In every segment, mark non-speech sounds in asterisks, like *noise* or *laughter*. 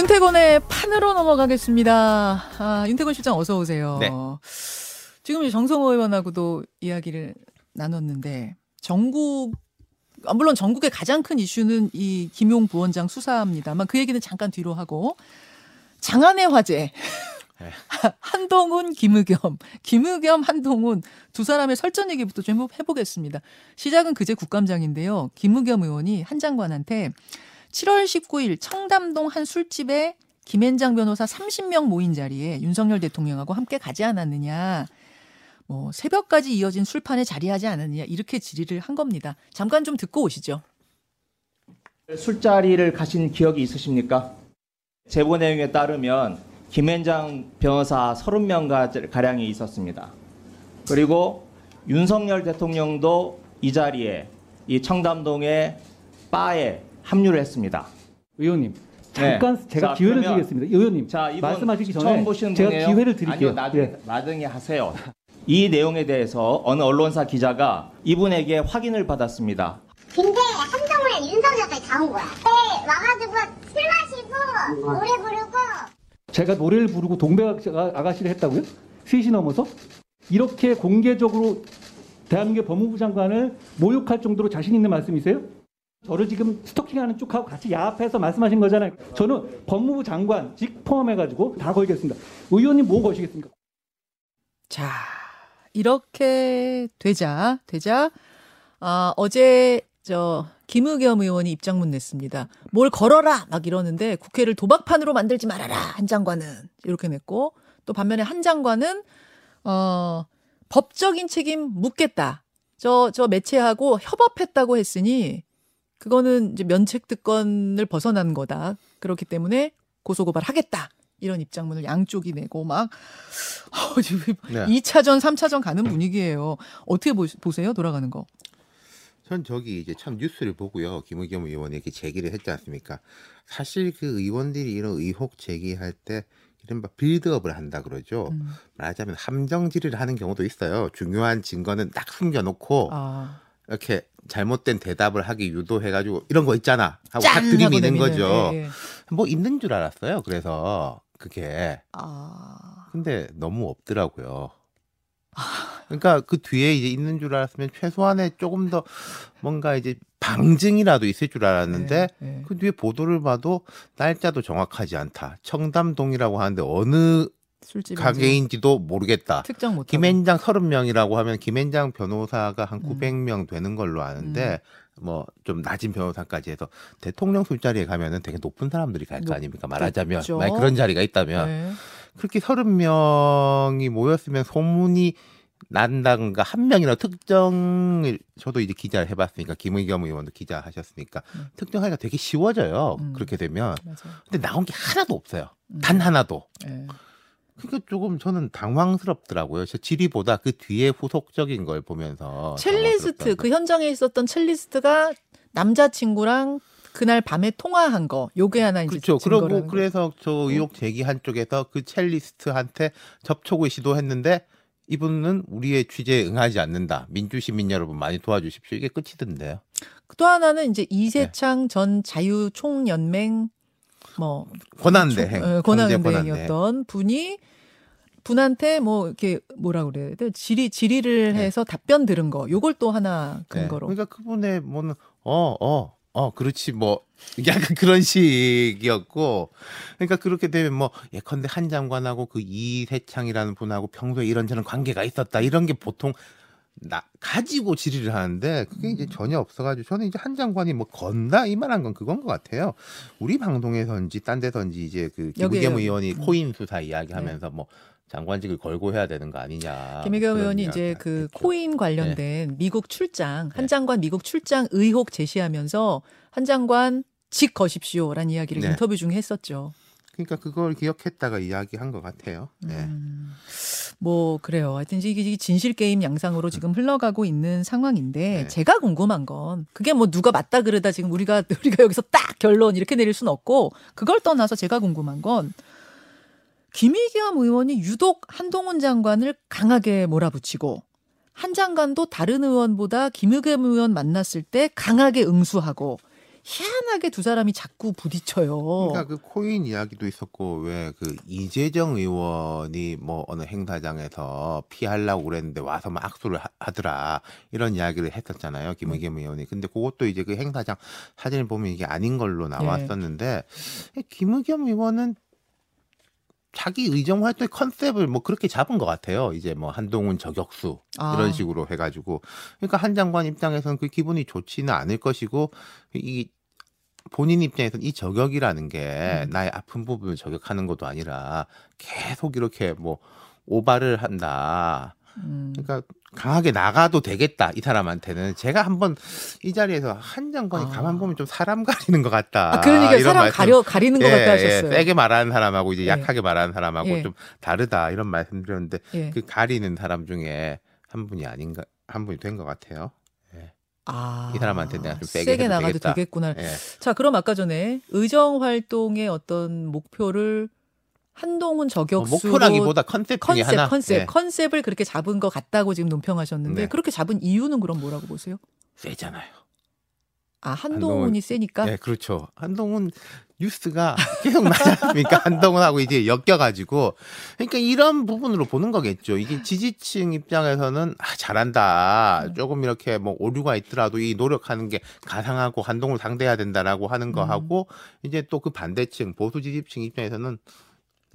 윤태곤의 판으로 넘어가겠습니다. 아, 윤태곤 실장 어서 오세요. 네. 지금 정성호 의원하고도 이야기를 나눴는데 전국 아, 물론 전국의 가장 큰 이슈는 이 김용 부원장 수사입니다만 그 얘기는 잠깐 뒤로 하고 장안의 화제 네. *laughs* 한동훈 김의겸 김의겸 한동훈 두 사람의 설전 얘기부터 좀 해보겠습니다. 시작은 그제 국감장인데요. 김의겸 의원이 한 장관한테 7월 19일 청담동 한 술집에 김앤장 변호사 30명 모인 자리에 윤석열 대통령하고 함께 가지 않았느냐. 뭐 새벽까지 이어진 술판에 자리하지 않았느냐 이렇게 질의를 한 겁니다. 잠깐 좀 듣고 오시죠. 술자리를 가신 기억이 있으십니까? 제보 내용에 따르면 김앤장 변호사 30명 가량이 있었습니다. 그리고 윤석열 대통령도 이 자리에 이 청담동의 바에 합류를 했습니다. 의원님 잠깐 네. 제가 자, 기회를 그러면- 드리겠습니다. 의원님 자, 이분 말씀하시기 처음 전에 보시는 제가 분이에요? 기회를 드릴게요. 아니요, 나중에, 예. 나중에 하세요. 이 내용에 대해서 어느 언론사 기자가 이분에게 확인을 받았습니다. 근데 한동훈의 윤석열까지 다 온 거야. 네, 와가지고 술 마시고 노래 부르고 제가 노래를 부르고 동백 아가- 아가씨를 했다고요? 셋이 넘어서 이렇게 공개적으로 대한민국 법무부 장관을 모욕할 정도로 자신 있는 말씀이세요? 저를 지금 스토킹하는 쪽하고 같이 야합해서 말씀하신 거잖아요. 저는 법무부 장관 직 포함해가지고 다 걸겠습니다. 의원님 뭐 거시겠습니까? 자, 이렇게 되자, 되자, 아, 어제, 저, 김의겸 의원이 입장문 냈습니다. 뭘 걸어라! 막 이러는데 국회를 도박판으로 만들지 말아라! 한 장관은. 이렇게 냈고, 또 반면에 한 장관은, 어, 법적인 책임 묻겠다. 저, 저 매체하고 협업했다고 했으니, 그거는 이제 면책 특권을 벗어난 거다. 그렇기 때문에 고소고발 하겠다. 이런 입장문을 양쪽이 내고 막, *laughs* 어, 지금 네. 2차전, 3차전 가는 분위기예요. 어떻게 보, 보세요? 돌아가는 거. 전 저기 이제 참 뉴스를 보고요. 김의겸 의원이 이렇게 제기를 했지 않습니까? 사실 그 의원들이 이런 의혹 제기할 때 이른바 빌드업을 한다 그러죠. 음. 말하자면 함정질을 하는 경우도 있어요. 중요한 증거는 딱 숨겨놓고 아, 이렇게 잘못된 대답을 하기 유도해가지고 이런 거 있잖아 하고 짠! 딱 들이미는 거죠. 예, 예. 뭐 있는 줄 알았어요. 그래서 그게 아, 근데 너무 없더라고요. 그러니까 그 뒤에 이제 있는 줄 알았으면 최소한의 조금 더 뭔가 이제 방증이라도 있을 줄 알았는데 예, 예. 그 뒤에 보도를 봐도 날짜도 정확하지 않다. 청담동이라고 하는데 어느 술집인지 가게인지도 모르겠다. 특정 못. 김앤장 30명이라고 하면 김앤장 변호사가 한 음. 900명 되는 걸로 아는데 뭐좀 낮은 변호사까지 해서 대통령 술자리에 가면은 되게 높은 사람들이 갈 거 아닙니까? 말하자면 높죠. 만약 그런 자리가 있다면 네. 그렇게 30명이 모였으면 소문이 난다든가 한 명이나 특정을 저도 이제 기자를 해봤으니까 김의겸 의원도 기자 하셨으니까 음. 특정하기가 되게 쉬워져요. 음. 그렇게 되면 맞아요. 근데 나온 게 하나도 없어요. 음. 단 하나도. 예. 그러니까 조금 저는 당황스럽더라고요. 저 질의보다 그 뒤에 후속적인 걸 보면서 첼리스트 그 현장에 있었던 첼리스트가 남자친구랑 그날 밤에 통화한 거 요게 하나 이제 그렇죠. 그리고. 그래서 저 의혹 제기한 쪽에서 그 첼리스트한테 접촉을 시도했는데 이분은 우리의 취재에 응하지 않는다. 민주시민 여러분 많이 도와주십시오. 이게 끝이던데요. 또 하나는 이제 네. 이세창 전 자유총연맹 뭐 권한대행, 어, 강제 권한대행이었던 분이 분한테 뭐 이렇게 뭐라 그래야 돼? 질의 질의를 네. 해서 답변 들은 거. 요걸 또 하나 네. 근거로. 그러니까 그분의 뭐는 어, 어, 어, 그렇지 뭐. 약간 그런 식이었고. 그러니까 그렇게 되면 뭐 예컨대 한 장관하고 그 이세창이라는 분하고 평소에 이런저런 관계가 있었다. 이런 게 보통 나 가지고 질의를 하는데 그게 이제 전혀 없어가지고 저는 이제 한 장관이 뭐 건다 이 말한 건 그건 것 같아요. 우리 방송에서인지 딴 데서인지 이제 그. 김의겸 의원이 음. 코인 수사 이야기하면서 뭐 장관직을 걸고 해야 되는 거 아니냐. 그런 의원이 이제 그 했죠. 코인 관련된 미국 출장 한 네. 장관 미국 출장 의혹 제시하면서 한 장관 직 거십시오라는 이야기를 네. 인터뷰 중에 했었죠. 그러니까 그걸 기억했다가 이야기한 것 같아요. 네. 음, 뭐 그래요. 하여튼 이게 진실 게임 양상으로 지금 흘러가고 있는 상황인데 네. 제가 궁금한 건 그게 뭐 누가 맞다 그러다 지금 우리가 *laughs* 우리가 여기서 딱 결론 이렇게 내릴 수는 없고 그걸 떠나서 제가 궁금한 건 김의겸 의원이 유독 한동훈 장관을 강하게 몰아붙이고 한 장관도 다른 의원보다 김의겸 의원 만났을 때 강하게 응수하고 희한하게 두 사람이 자꾸 부딪혀요. 그러니까 그 코인 이야기도 있었고 왜 그 이재정 의원이 뭐 어느 행사장에서 피하려고 그랬는데 와서 막 악수를 하- 하더라 이런 이야기를 했었잖아요 김의겸 의원이. 근데 그것도 이제 그 행사장 사진을 보면 이게 아닌 걸로 나왔었는데 김의겸 의원은 자기 의정 활동의 컨셉을 뭐 그렇게 잡은 것 같아요. 이제 뭐 한동훈 저격수 아. 이런 식으로 해가지고 그러니까 한 장관 입장에서는 그 기분이 좋지는 않을 것이고 이 본인 입장에서는 이 저격이라는 게 음. 나의 아픈 부분을 저격하는 것도 아니라 계속 이렇게 뭐 오바를 한다. 음. 그러니까 강하게 나가도 되겠다 이 사람한테는 제가 한번 이 자리에서 한 장관이 아. 가만 보면 좀 사람 가리는 것 같다. 아, 그러니까 이런 사람 말씀- 가려 가리는 것 예, 같다 예, 하셨어요. 세게 말하는 사람하고 이제 예. 약하게 말하는 사람하고 예. 좀 다르다 이런 말씀드렸는데 예. 그 가리는 사람 중에 한 분이 아닌가 한 분이 된 것 같아요. 아, 이 사람한테 내가 좀 세게 해도 나가도 되겠다. 되겠구나. 예. 자, 그럼 아까 전에 의정 활동의 어떤 목표를 한동훈 뭐 저격수로 목표라기보다 컨셉 컨셉, 하나. 컨셉, 예. 컨셉을 그렇게 잡은 것 같다고 지금 논평하셨는데 네. 그렇게 잡은 이유는 그럼 뭐라고 보세요? 세잖아요. 아 한동훈이 한동훈- 세니까 예, 그렇죠. 한동훈 뉴스가 계속 나지 않습니까? *laughs* 한동훈하고 이제 엮여가지고. 그러니까 이런 부분으로 보는 거겠죠. 이게 지지층 입장에서는 아, 잘한다. 음. 조금 이렇게 뭐 오류가 있더라도 이 노력하는 게 가상하고 한동훈을 상대해야 된다라고 하는 거 음. 하고 이제 또 그 반대층 보수 지지층 입장에서는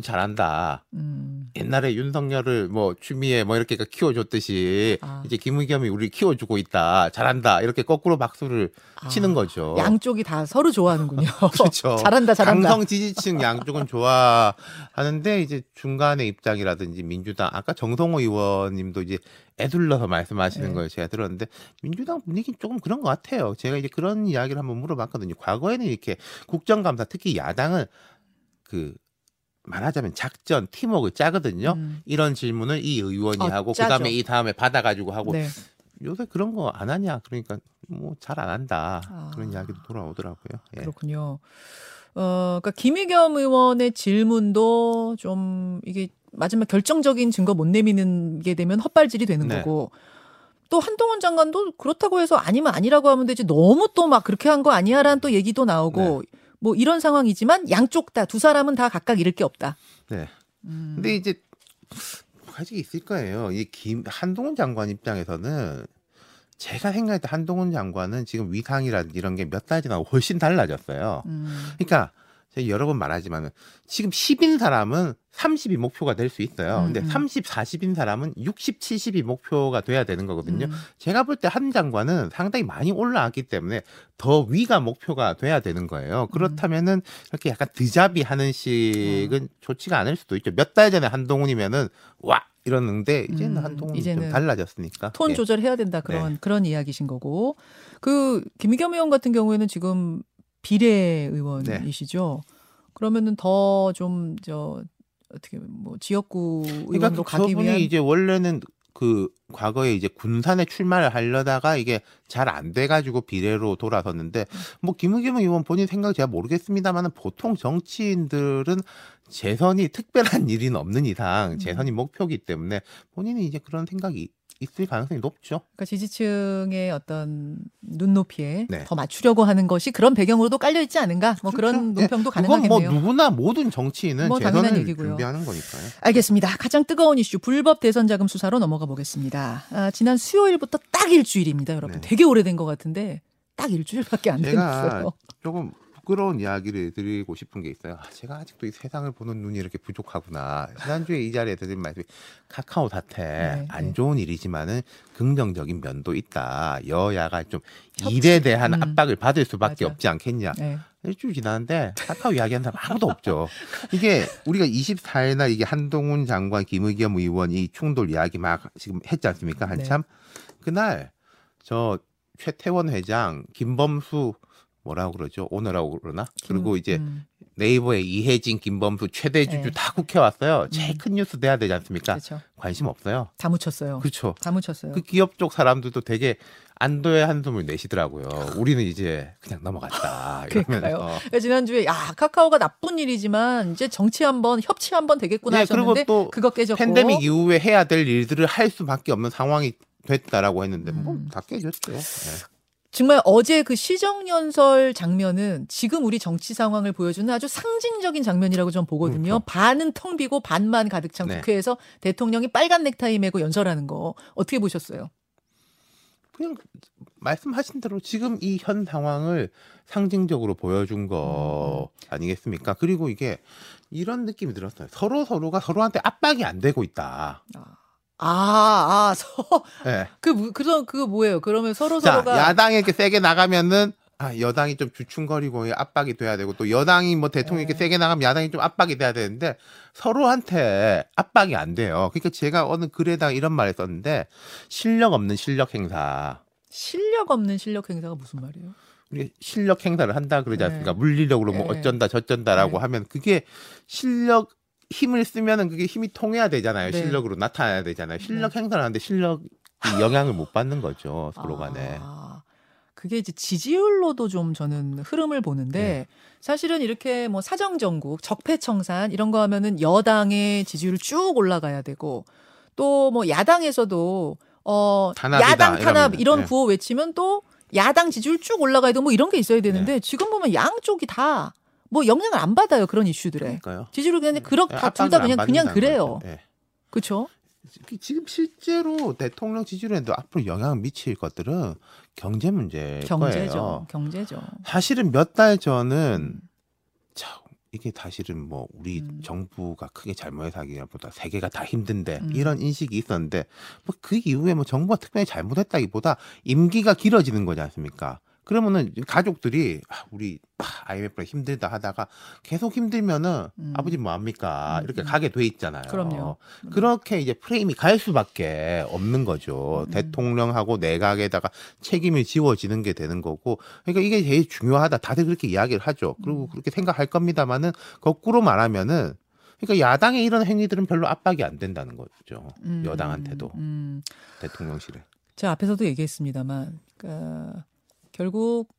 잘한다. 음, 옛날에 윤석열을 뭐 추미애 뭐 이렇게 키워줬듯이 아. 이제 김의겸이 우리 키워주고 있다. 잘한다. 이렇게 거꾸로 박수를 아, 치는 거죠. 양쪽이 다 서로 좋아하는군요. *laughs* 그렇죠. 잘한다, 잘한다. 강성 지지층 양쪽은 좋아하는데 이제 중간의 입장이라든지 민주당 아까 정성호 의원님도 이제 애둘러서 말씀하시는 네. 걸 제가 들었는데 민주당 분위기 조금 그런 것 같아요. 제가 이제 그런 이야기를 한번 물어봤거든요. 과거에는 이렇게 국정감사 특히 야당은 그 말하자면 작전 팀워크 짜거든요. 음. 이런 질문을 이 의원이 어, 하고 짜죠. 그다음에 이 다음에 받아가지고 하고 네. 요새 그런 거 안 하냐 그러니까 뭐 잘 안 한다 아. 그런 이야기도 돌아오더라고요. 예. 그렇군요. 어, 그러니까 김의겸 의원의 질문도 좀 이게 마지막 결정적인 증거 못 내미는 게 되면 헛발질이 되는 네. 거고 또 한동훈 장관도 그렇다고 해서 아니면 아니라고 하면 되지 너무 또 막 그렇게 한 거 아니야라는 또 얘기도 나오고 네. 뭐 이런 상황이지만 양쪽 다 두 사람은 다 각각 잃을 게 없다. 네. 음. 근데 이제 가지 있을 거예요. 이 김 한동훈 장관 입장에서는 제가 생각할 때 한동훈 장관은 지금 위상이라든지 이런 게 몇 달 지나고 훨씬 달라졌어요. 음. 그러니까 제가 여러 번 말하지만은 지금 10인 사람은 30이 목표가 될 수 있어요. 근데 음, 음. 30, 40인 사람은 60, 70이 목표가 돼야 되는 거거든요. 음. 제가 볼 때 한 장관은 상당히 많이 올라왔기 때문에 더 위가 목표가 돼야 되는 거예요. 그렇다면은 이렇게 약간 드잡이 하는 식은 좋지가 않을 수도 있죠. 몇 달 전에 한동훈이면은 와 이러는데 이제는 음, 한동훈이 이제는 좀 달라졌으니까. 톤 예. 조절해야 된다 그런 그런 이야기신 거고 그 김의겸 의원 같은 경우에는 지금 비례 의원이시죠. 그러면은 더 좀 저 어떻게 뭐 지역구 의원으로 그러니까 가기 위한 이제 원래는 그 과거에 이제 군산에 출마를 하려다가 이게 잘 안 돼가지고 비례로 돌아섰는데 뭐 김의겸 의원 본인 생각 제가 모르겠습니다만은 보통 정치인들은 재선이 특별한 *laughs* 일은 없는 이상 음. 재선이 목표기 때문에 본인이 이제 그런 생각이 있을 가능성이 높죠. 그러니까 지지층의 어떤 눈높이에 네. 더 맞추려고 하는 것이 그런 배경으로도 깔려 있지 않은가? 뭐 그런 그렇죠. 예, 논평도 그건 가능하겠네요. 뭐 누구나 모든 정치인은 뭐 당연한 재선을 얘기고요. 준비하는 거니까요. 알겠습니다. 가장 뜨거운 이슈 불법 대선 자금 수사로 넘어가 보겠습니다. 아, 지난 수요일부터 딱 일주일입니다, 여러분. 네. 되게 오래된 것 같은데 딱 일주일밖에 안 됐어요. 조금 부끄러운 이야기를 드리고 싶은 게 있어요. 아, 제가 아직도 이 세상을 보는 눈이 이렇게 부족하구나. 지난주에 이 자리에 드린 말씀이 카카오 사태 네, 안 네. 좋은 일이지만은 긍정적인 면도 있다. 여야가 좀 협치. 일에 대한 음. 압박을 받을 수밖에 맞아. 없지 않겠냐. 네. 일주일 지났는데 카카오 이야기하는 사람 아무도 없죠. 이게 우리가 24일 날 이게 한동훈 장관, 김의겸 의원 이 충돌 이야기 막 지금 했지 않습니까? 한참. 그날 저 최태원 회장, 김범수 뭐라고 그러죠? 오너라고 그러나? 그리고 김- 이제 음, 네이버의 이혜진, 김범수, 최대 주주 네. 다 국회 왔어요. 제일 음. 큰 뉴스 돼야 되지 않습니까? 그렇죠. 관심 없어요. 다 묻혔어요. 그렇죠. 다 묻혔어요. 그 기업 쪽 사람들도 되게 안도의 한숨을 내시더라고요. 우리는 이제 그냥 넘어갔다. *laughs* 이러면서. 그러니까 지난주에 야 카카오가 나쁜 일이지만 이제 정치 한번 협치 한번 되겠구나 네, 그리고 하셨는데 또 그거 깨졌고 팬데믹 이후에 해야 될 일들을 할 수밖에 없는 상황이 됐다라고 했는데 음. 뭐다 깨졌죠. 네. 정말 어제 그 시정연설 장면은 지금 우리 정치 상황을 보여주는 아주 상징적인 장면이라고 전 보거든요. 그렇죠. 반은 텅 비고 반만 가득 찬 네. 국회에서 대통령이 빨간 넥타이 메고 연설하는 거 어떻게 보셨어요? 그냥 말씀하신 대로 지금 이 현 상황을 상징적으로 보여준 거 아니겠습니까? 그리고 이게 이런 느낌이 들었어요. 서로 서로가 서로한테 압박이 안 되고 있다. 아, 아, *laughs* 서, 예. 그, 무- 그런, 그거 뭐예요? 그러면 서로 자, 서로가. 야당이 이렇게 세게 나가면은 아, 여당이 좀 주춤거리고 압박이 돼야 되고 또 여당이 뭐 대통령이 이렇게 네. 세게 나가면 야당이 좀 압박이 돼야 되는데 서로한테 압박이 안 돼요. 그러니까 제가 어느 글에다가 이런 말을 썼는데 실력 없는 실력 행사. 실력 없는 실력 행사가 무슨 말이에요? 우리 실력 행사를 한다 그러지 네. 않습니까? 물리력으로 뭐 네. 어쩐다 저쩐다라고 네. 하면 그게 실력 힘을 쓰면은 그게 힘이 통해야 되잖아요. 네. 실력으로 나타나야 되잖아요. 실력 행사를 하는데 실력이 *laughs* 영향을 못 받는 거죠. 서로 간에. 아, 그게 이제 지지율로도 좀 저는 흐름을 보는데 네. 사실은 이렇게 뭐 사정정국, 적폐청산 이런 거 하면은 여당의 지지율 쭉 올라가야 되고 또 뭐 야당에서도 어 탄압이다, 야당 탄압 이러면, 이런 네. 구호 외치면 또 야당 지지율 쭉 올라가야 되고 뭐 이런 게 있어야 되는데 지금 보면 양쪽이 다 뭐 영향을 안 받아요 그런 이슈들에 그러니까요. 지지율 그냥 그렇 네, 다둘 다 압박을 안 그냥 그냥 그래요. 네. 그렇죠 지금 실제로 대통령 지지율에도 앞으로 영향을 미칠 것들은 경제 문제일 경제죠 거예요. 경제죠 사실은 몇 달 전은 참 이게 사실은 뭐 우리 음. 정부가 크게 잘못해서 하기보다 세계가 다 힘든데 음. 이런 인식이 있었는데 뭐 그 이후에 뭐 정부가 특별히 잘못했다기보다 임기가 길어지는 거지 않습니까? 그러면은 가족들이 아, 우리 IMF가 힘들다 하다가 계속 힘들면은 음. 아버지 뭐 합니까? 음, 이렇게 음. 가게 돼 있잖아요. 그럼요. 음. 그렇게 이제 프레임이 갈 수밖에 없는 거죠. 음. 대통령하고 내각에다가 책임이 지워지는 게 되는 거고. 그러니까 이게 제일 중요하다. 다들 그렇게 이야기를 하죠. 음. 그리고 그렇게 생각할 겁니다만은 거꾸로 말하면은 그러니까 야당의 이런 행위들은 별로 압박이 안 된다는 거죠. 음, 여당한테도 음. 대통령실에. 제가 앞에서도 얘기했습니다만, 그러니까 결국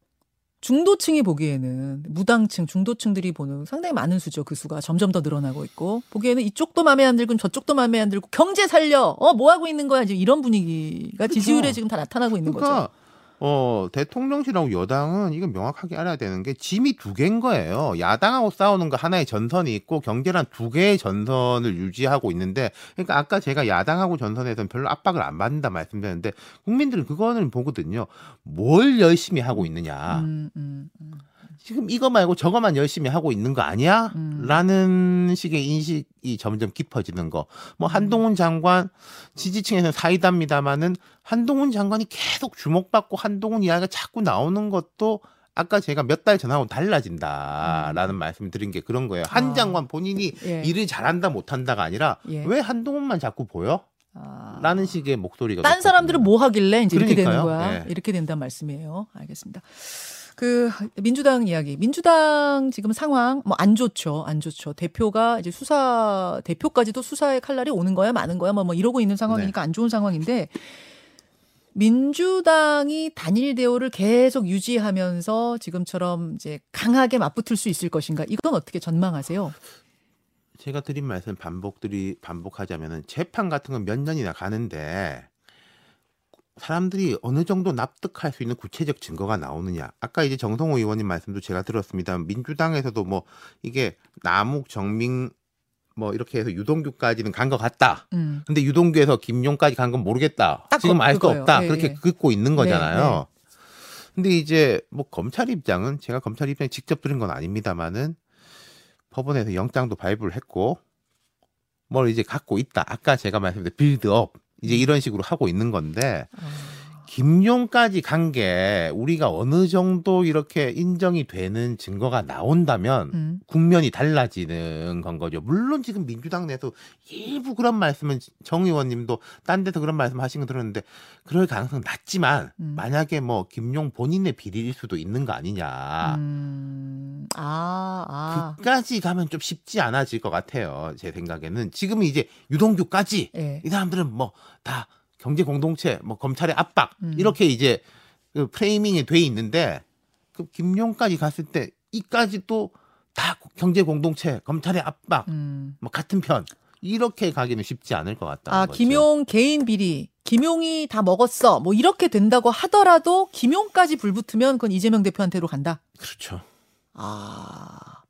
중도층이 보기에는 무당층, 중도층들이 보는 상당히 많은 수죠. 그 수가 점점 더 늘어나고 있고 보기에는 이쪽도 마음에 안 들고 저쪽도 마음에 안 들고 경제 살려, 어 뭐 하고 있는 거야 지금 이런 분위기가 지지율에 지금 다 나타나고 있는 거죠. 그러니까 어 대통령실하고 여당은 이건 명확하게 알아야 되는 게 짐이 두 개인 거예요. 야당하고 싸우는 거 하나의 전선이 있고 경제란 두 개의 전선을 유지하고 있는데 그러니까 아까 제가 야당하고 전선에서는 별로 압박을 안 받는다 말씀드렸는데 국민들은 그거는 보거든요. 뭘 열심히 하고 있느냐. 음, 음, 음. 지금 이거 말고 저거만 열심히 하고 있는 거 아니야? 음. 라는 식의 인식이 점점 깊어지는 거. 뭐 한동훈 장관 지지층에서는 사이다입니다마는 한동훈 장관이 계속 주목받고 한동훈 이야기가 자꾸 나오는 것도 아까 제가 몇 달 전하고 달라진다라는 말씀을 드린 게 그런 거예요. 한 아. 장관 본인이 예. 일을 잘한다 못한다가 아니라 예. 왜 한동훈만 자꾸 보여? 아. 라는 식의 목소리가 딴 사람들은 뭐 하길래 이제 이렇게 되는 그러니까요. 거야. 예. 이렇게 된다는 말씀이에요. 알겠습니다. 그 민주당 이야기. 민주당 지금 상황 뭐 안 좋죠. 안 좋죠. 대표가 이제 수사 대표까지도 수사의 칼날이 오는 거야, 많은 거야. 뭐, 뭐 이러고 있는 상황이니까 안 좋은 상황인데 민주당이 단일 대우를 계속 유지하면서 지금처럼 이제 강하게 맞붙을 수 있을 것인가? 이건 어떻게 전망하세요? 제가 드린 말씀 반복들이 반복하자면은 재판 같은 건 몇 년이나 가는데 사람들이 어느 정도 납득할 수 있는 구체적 증거가 나오느냐. 아까 이제 정성호 의원님 말씀도 제가 들었습니다. 민주당에서도 뭐 이게 남욱 정민 뭐 이렇게 해서 유동규까지는 간 것 같다. 음. 근데 유동규에서 김용까지 간 건 모르겠다. 딱 지금 그- 알 수. 없다. 예, 그렇게 예. 긋고 있는 거잖아요. 네, 근데 이제 뭐 검찰 입장은 제가 검찰 입장에 직접 들은 건 아닙니다만은 법원에서 영장도 발부를 했고 뭘 이제 갖고 있다. 아까 제가 말씀드린 빌드업 이제 이런 식으로 하고 있는 건데 아, 김용까지 간 게 우리가 어느 정도 이렇게 인정이 되는 증거가 나온다면 음. 국면이 달라지는 건 거죠. 물론 지금 민주당 내에서 일부 그런 말씀은 정 의원님도 딴 데서 그런 말씀 하신 거 들었는데 그럴 가능성은 낮지만 음. 만약에 뭐 김용 본인의 비리일 수도 있는 거 아니냐. 음. 아, 아. 그까지 가면 좀 쉽지 않아질 것 같아요. 제 생각에는 지금 이제 유동규까지 예. 이 사람들은 뭐다 경제 공동체, 뭐 검찰의 압박 음. 이렇게 이제 그 프레이밍이 돼 있는데 그 김용까지 갔을 때 이까지 또 다 경제 공동체, 검찰의 압박, 음. 뭐 같은 편 이렇게 가기는 쉽지 않을 것 같다. 아, 김용 개인 비리 김용이 다 먹었어. 뭐 이렇게 된다고 하더라도 김용까지 불붙으면 그건 이재명 대표한테로 간다. 그렇죠. 아.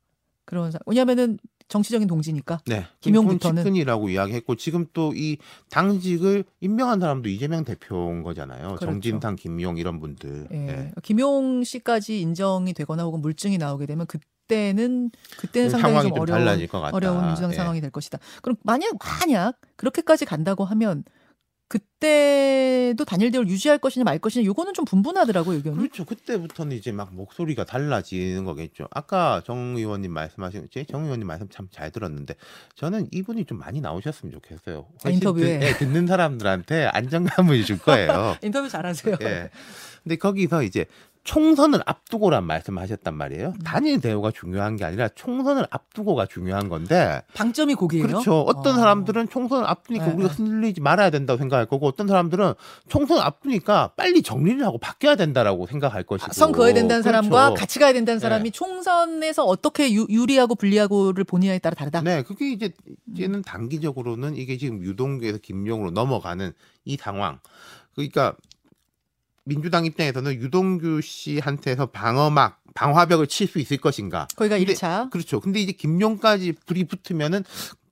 그런 사- 왜냐면은 정치적인 동지니까. 네. 김용부터는. 측근이라고 이야기했고 지금 또 이 당직을 임명한 사람도 이재명 대표인 거잖아요. 그렇죠. 정진상, 김용 이런 분들. 예. 예. 김용 씨까지 인정이 되거나 혹은 물증이 나오게 되면 그때는 그때는 상당히 상황이 좀좀 어려운 달라질 것 같다. 어려운 민주당 예. 상황이 될 것이다. 그럼 만약 만약 그렇게까지 간다고 하면 그때도 단일 대우를 유지할 것이냐 말 것이냐 요거는 좀 분분하더라고요, 의견이. 그렇죠. 그때부터는 이제 막 목소리가 달라지는 거겠죠. 아까 정 의원님 말씀하신 정 의원님 말씀 참 잘 들었는데 저는 이분이 좀 많이 나오셨으면 좋겠어요. 아, 인터뷰에. 듣, 예, 듣는 사람들한테 안정감을 줄 거예요. *laughs* 인터뷰 잘하세요. 예. 근데 거기서 이제 총선을 앞두고란 말씀하셨단 말이에요. 음. 단일 대우가 중요한 게 아니라 총선을 앞두고가 중요한 건데 방점이 거기에요. 그렇죠. 어떤 어. 사람들은 총선을 앞두니까 네, 우리가 네. 흔들리지 말아야 된다고 생각할 거고 어떤 사람들은 총선을 앞두니까 빨리 정리를 하고 바뀌어야 된다고 생각할 것이고 선 그어야 된다는 사람과 그렇죠. 같이 가야 된다는 사람이 네. 총선에서 어떻게 유, 유리하고 불리하고를 보느냐에 따라 다르다. 네, 그게 이제 이제는 단기적으로는 이게 지금 유동규에서 김용으로 넘어가는 이 상황. 그러니까 민주당 입장에서는 유동규 씨한테서 방어막, 방화벽을 칠 수 있을 것인가. 거기가 근데- 1차. 그렇죠. 근데 이제 김용까지 불이 붙으면은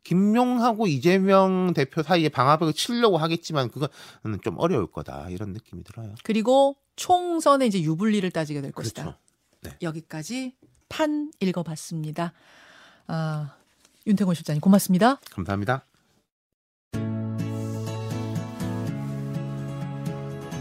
김용하고 이재명 대표 사이에 방화벽을 치려고 하겠지만 그건 좀 어려울 거다 이런 느낌이 들어요. 그리고 총선에 이제 유불리를 따지게 될 것이다. 그렇죠. 네. 여기까지 판 읽어봤습니다. 아, 윤태곤 실장님 고맙습니다. 감사합니다.